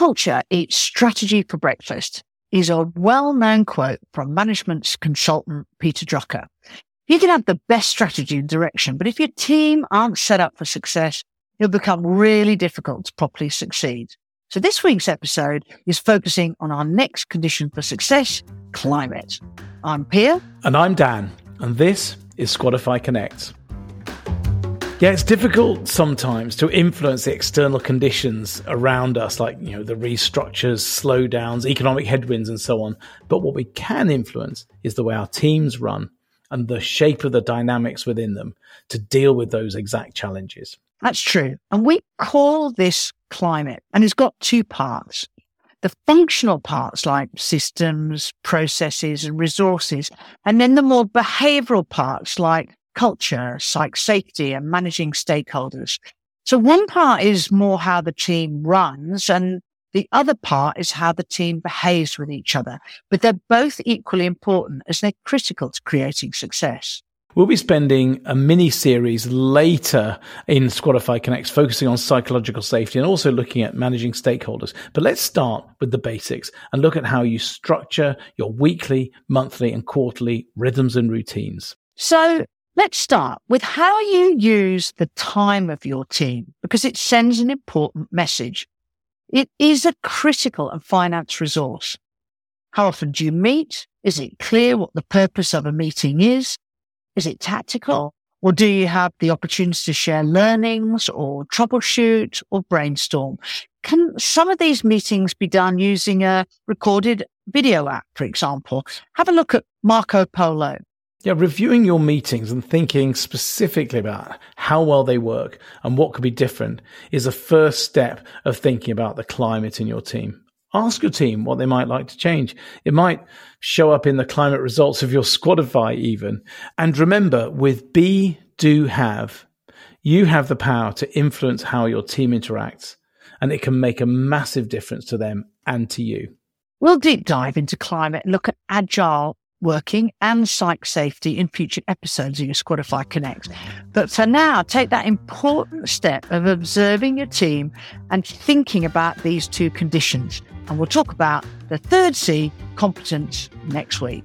culture eats strategy for breakfast is a well-known quote from management's consultant, Peter Drucker. You can have the best strategy and direction, but if your team aren't set up for success, it'll become really difficult to properly succeed. So this week's episode is focusing on our next condition for success, climate. I'm Pia. And I'm Dan. And this is Squadify Connect. Yeah, it's difficult sometimes to influence the external conditions around us, like you know the restructures, slowdowns, economic headwinds, and so on. But what we can influence is the way our teams run and the shape of the dynamics within them to deal with those exact challenges. That's true, and we call this climate, and it's got two parts. The functional parts like systems, processes, and resources, and then the more behavioral parts like culture, psych safety and managing stakeholders. So one part is more how the team runs and the other part is how the team behaves with each other, but they're both equally important as they're critical to creating success. We'll be spending a mini series later in Squadify Connects focusing on psychological safety and also looking at managing stakeholders. But let's start with the basics and look at how you structure your weekly, monthly, and quarterly rhythms and routines. So Let's start with how you use the time of your team because it sends an important message. It is a critical and finance resource. How often do you meet? Is it clear what the purpose of a meeting is? Is it tactical? Or do you have the opportunity to share learnings or troubleshoot or brainstorm? Can some of these meetings be done using a recorded video app, for example? Have a look at Marco Polo. Yeah, reviewing your meetings and thinking specifically about how well they work and what could be different is a first step of thinking about the climate in your team. Ask your team what they might like to change. It might show up in the climate results of your Squadify even. And remember, with be, do, have, you have the power to influence how your team interacts and it can make a massive difference to them and to you. We'll deep dive into climate and look at agile working and psych safety in future episodes of your Squadify oh, Connect. But for now, take that important step of observing your team and thinking about these two conditions. And we'll talk about the third C, competence, next week.